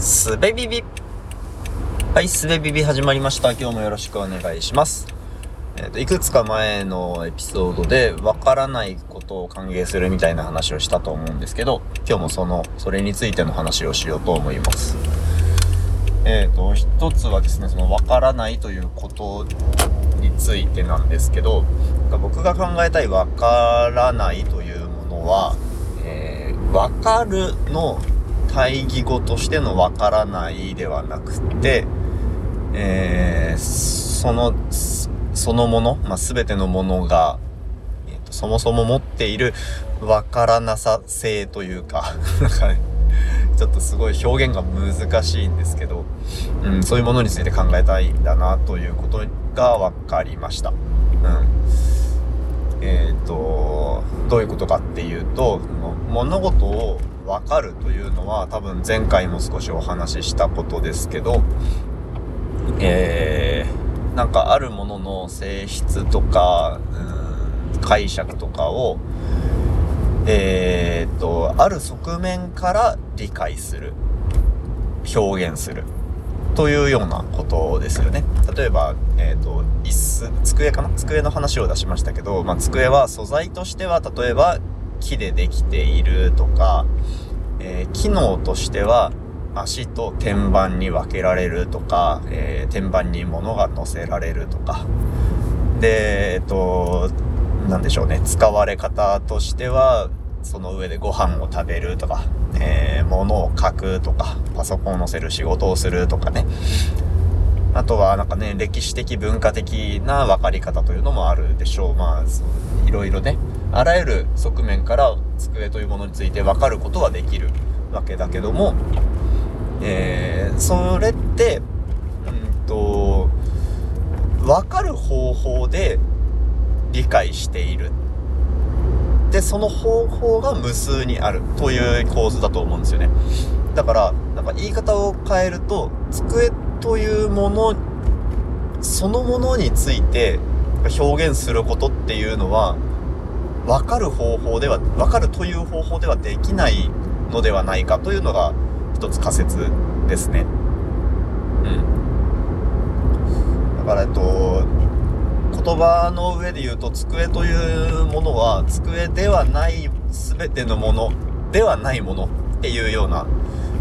すべビビはい、すべビビ始まりました。今日もよろしくお願いします。えっ、と、いくつか前のエピソードで、わからないことを歓迎するみたいな話をしたと思うんですけど、今日もその、それについての話をしようと思います。えっ、と、一つはですね、その、わからないということについてなんですけど、僕が考えたいわからないというものは、えー、わかるの対義語としてのわからないではなくて、えー、その、そのもの、まあ、全てのものが、えーと、そもそも持っているわからなさ性というか、なんか、ちょっとすごい表現が難しいんですけど、うん、そういうものについて考えたいんだなということが分かりました。うん。えっ、ー、と、どういうことかっていうと、物事を分かるというのは多分前回も少しお話ししたことですけど、えー、なんかあるものの性質とか、うん、解釈とかを、えー、っと、ある側面から理解する、表現する。というようなことですよね。例えば、えっ、ー、と、椅子、机かな？机の話を出しましたけど、まあ、机は素材としては、例えば、木でできているとか、えー、機能としては、足と天板に分けられるとか、えー、天板に物が乗せられるとか。で、えっと、何でしょうね。使われ方としては、その上でご飯を食べるとか、えー、物を書くとか、パソコンを載せる仕事をするとかね。あとはなんかね、歴史的文化的な分かり方というのもあるでしょう。まあ、いろいろね、あらゆる側面から机というものについて分かることはできるわけだけども、えー、それって、うんと、分かる方法で理解している。で、その方法が無数にあるという構図だと思うんですよね。だから、なんか言い方を変えると、机というものそのものについて表現することっていうのは、分かる方法では、分かるという方法ではできないのではないかというのが一つ仮説ですね。うん。だから、えっと、言葉の上で言うと、机というものは、机ではない全てのものではないものっていうような、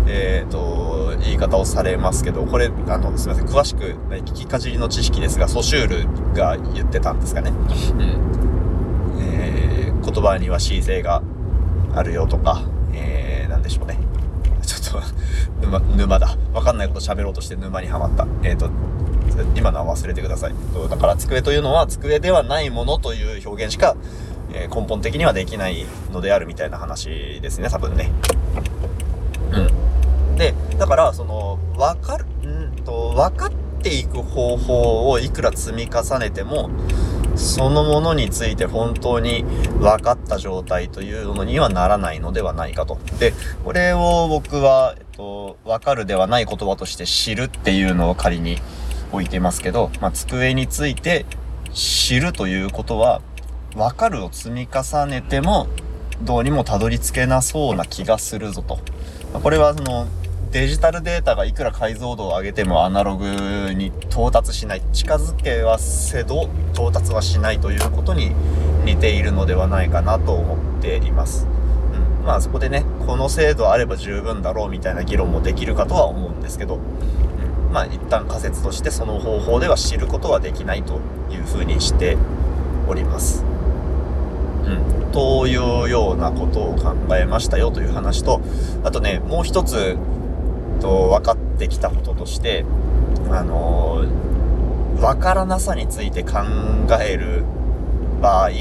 えっ、ー、と、言い方をされますけど、これ、あの、すみません、詳しく、聞きかじりの知識ですが、ソシュールが言ってたんですかね。うん。えー、言葉には恣意性があるよとか、えー、なんでしょうね。ちょっと沼、沼だ。わかんないこと喋ろうとして沼にはまった。えっ、ー、と、今のは忘れてください。だから机というのは机ではないものという表現しか、えー、根本的にはできないのであるみたいな話ですね、多分ね。うん。だから、その、わかる、んと、分かっていく方法をいくら積み重ねても、そのものについて本当に分かった状態というのにはならないのではないかと。で、これを僕は、えっと、分かるではない言葉として知るっていうのを仮に置いてますけど、まあ、机について知るということは、分かるを積み重ねても、どうにもたどり着けなそうな気がするぞと。これはその、デジタルデータがいくら解像度を上げてもアナログに到達しない。近づけはせど到達はしないということに似ているのではないかなと思っています。うん。まあそこでね、この精度あれば十分だろうみたいな議論もできるかとは思うんですけど、うん。まあ一旦仮説としてその方法では知ることはできないというふうにしております。うん。というようなことを考えましたよという話と、あとね、もう一つと、分かってきたこととして、あのー、分からなさについて考える場合、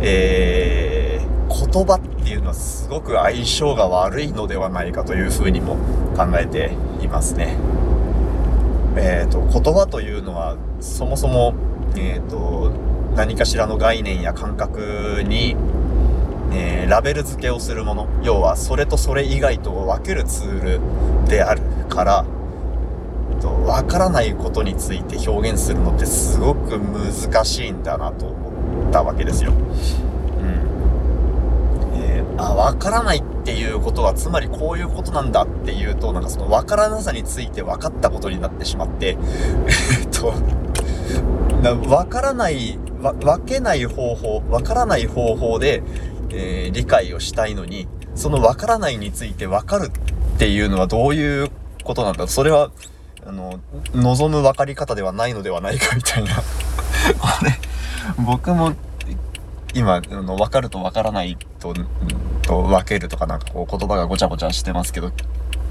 えー、言葉っていうのはすごく相性が悪いのではないかというふうにも考えていますね。えっ、ー、と、言葉というのはそもそも、えっ、ー、と、何かしらの概念や感覚にえー、ラベル付けをするもの。要は、それとそれ以外とを分けるツールであるから、わからないことについて表現するのってすごく難しいんだなと思ったわけですよ。うん。え、ー、あ、わからないっていうことは、つまりこういうことなんだっていうと、なんかそのわからなさについて分かったことになってしまって、えっと、わからない、分けない方法、わからない方法で、えー、理解をしたいのに、そのわからないについて分かるっていうのはどういうことなんだ？それは、あの、望む分かり方ではないのではないかみたいな これ、僕も今、あの、分かると分からないと、と分けるとかなんかこう言葉がごちゃごちゃしてますけど、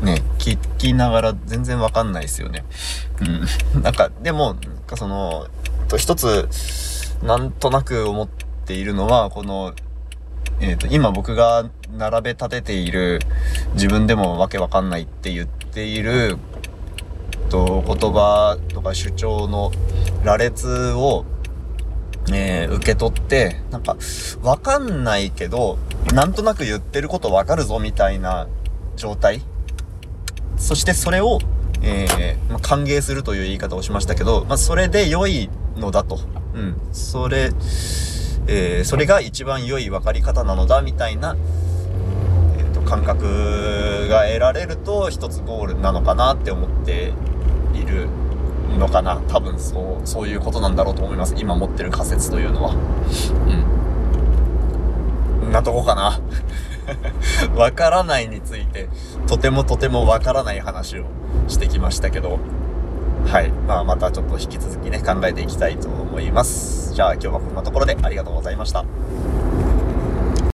ね、聞きながら全然分かんないですよね。うん。なんか、でも、その、と一つ、なんとなく思っているのは、この、えっ、ー、と、今僕が並べ立てている、自分でもわけわかんないって言っている、と、言葉とか主張の羅列を、えー、受け取って、なんか、わかんないけど、なんとなく言ってることわかるぞみたいな状態。そしてそれを、えー、まあ、歓迎するという言い方をしましたけど、まあ、それで良いのだと。うん。それ、えー、それが一番良い分かり方なのだ、みたいな、えっ、ー、と、感覚が得られると、一つゴールなのかなって思っているのかな。多分そう、そういうことなんだろうと思います。今持ってる仮説というのは。うん。なとこかな。わからないについて、とてもとてもわからない話をしてきましたけど、はい。まあ、またちょっと引き続きね、考えていきたいと思います。じゃあ今日はこんなところでありがとうございました。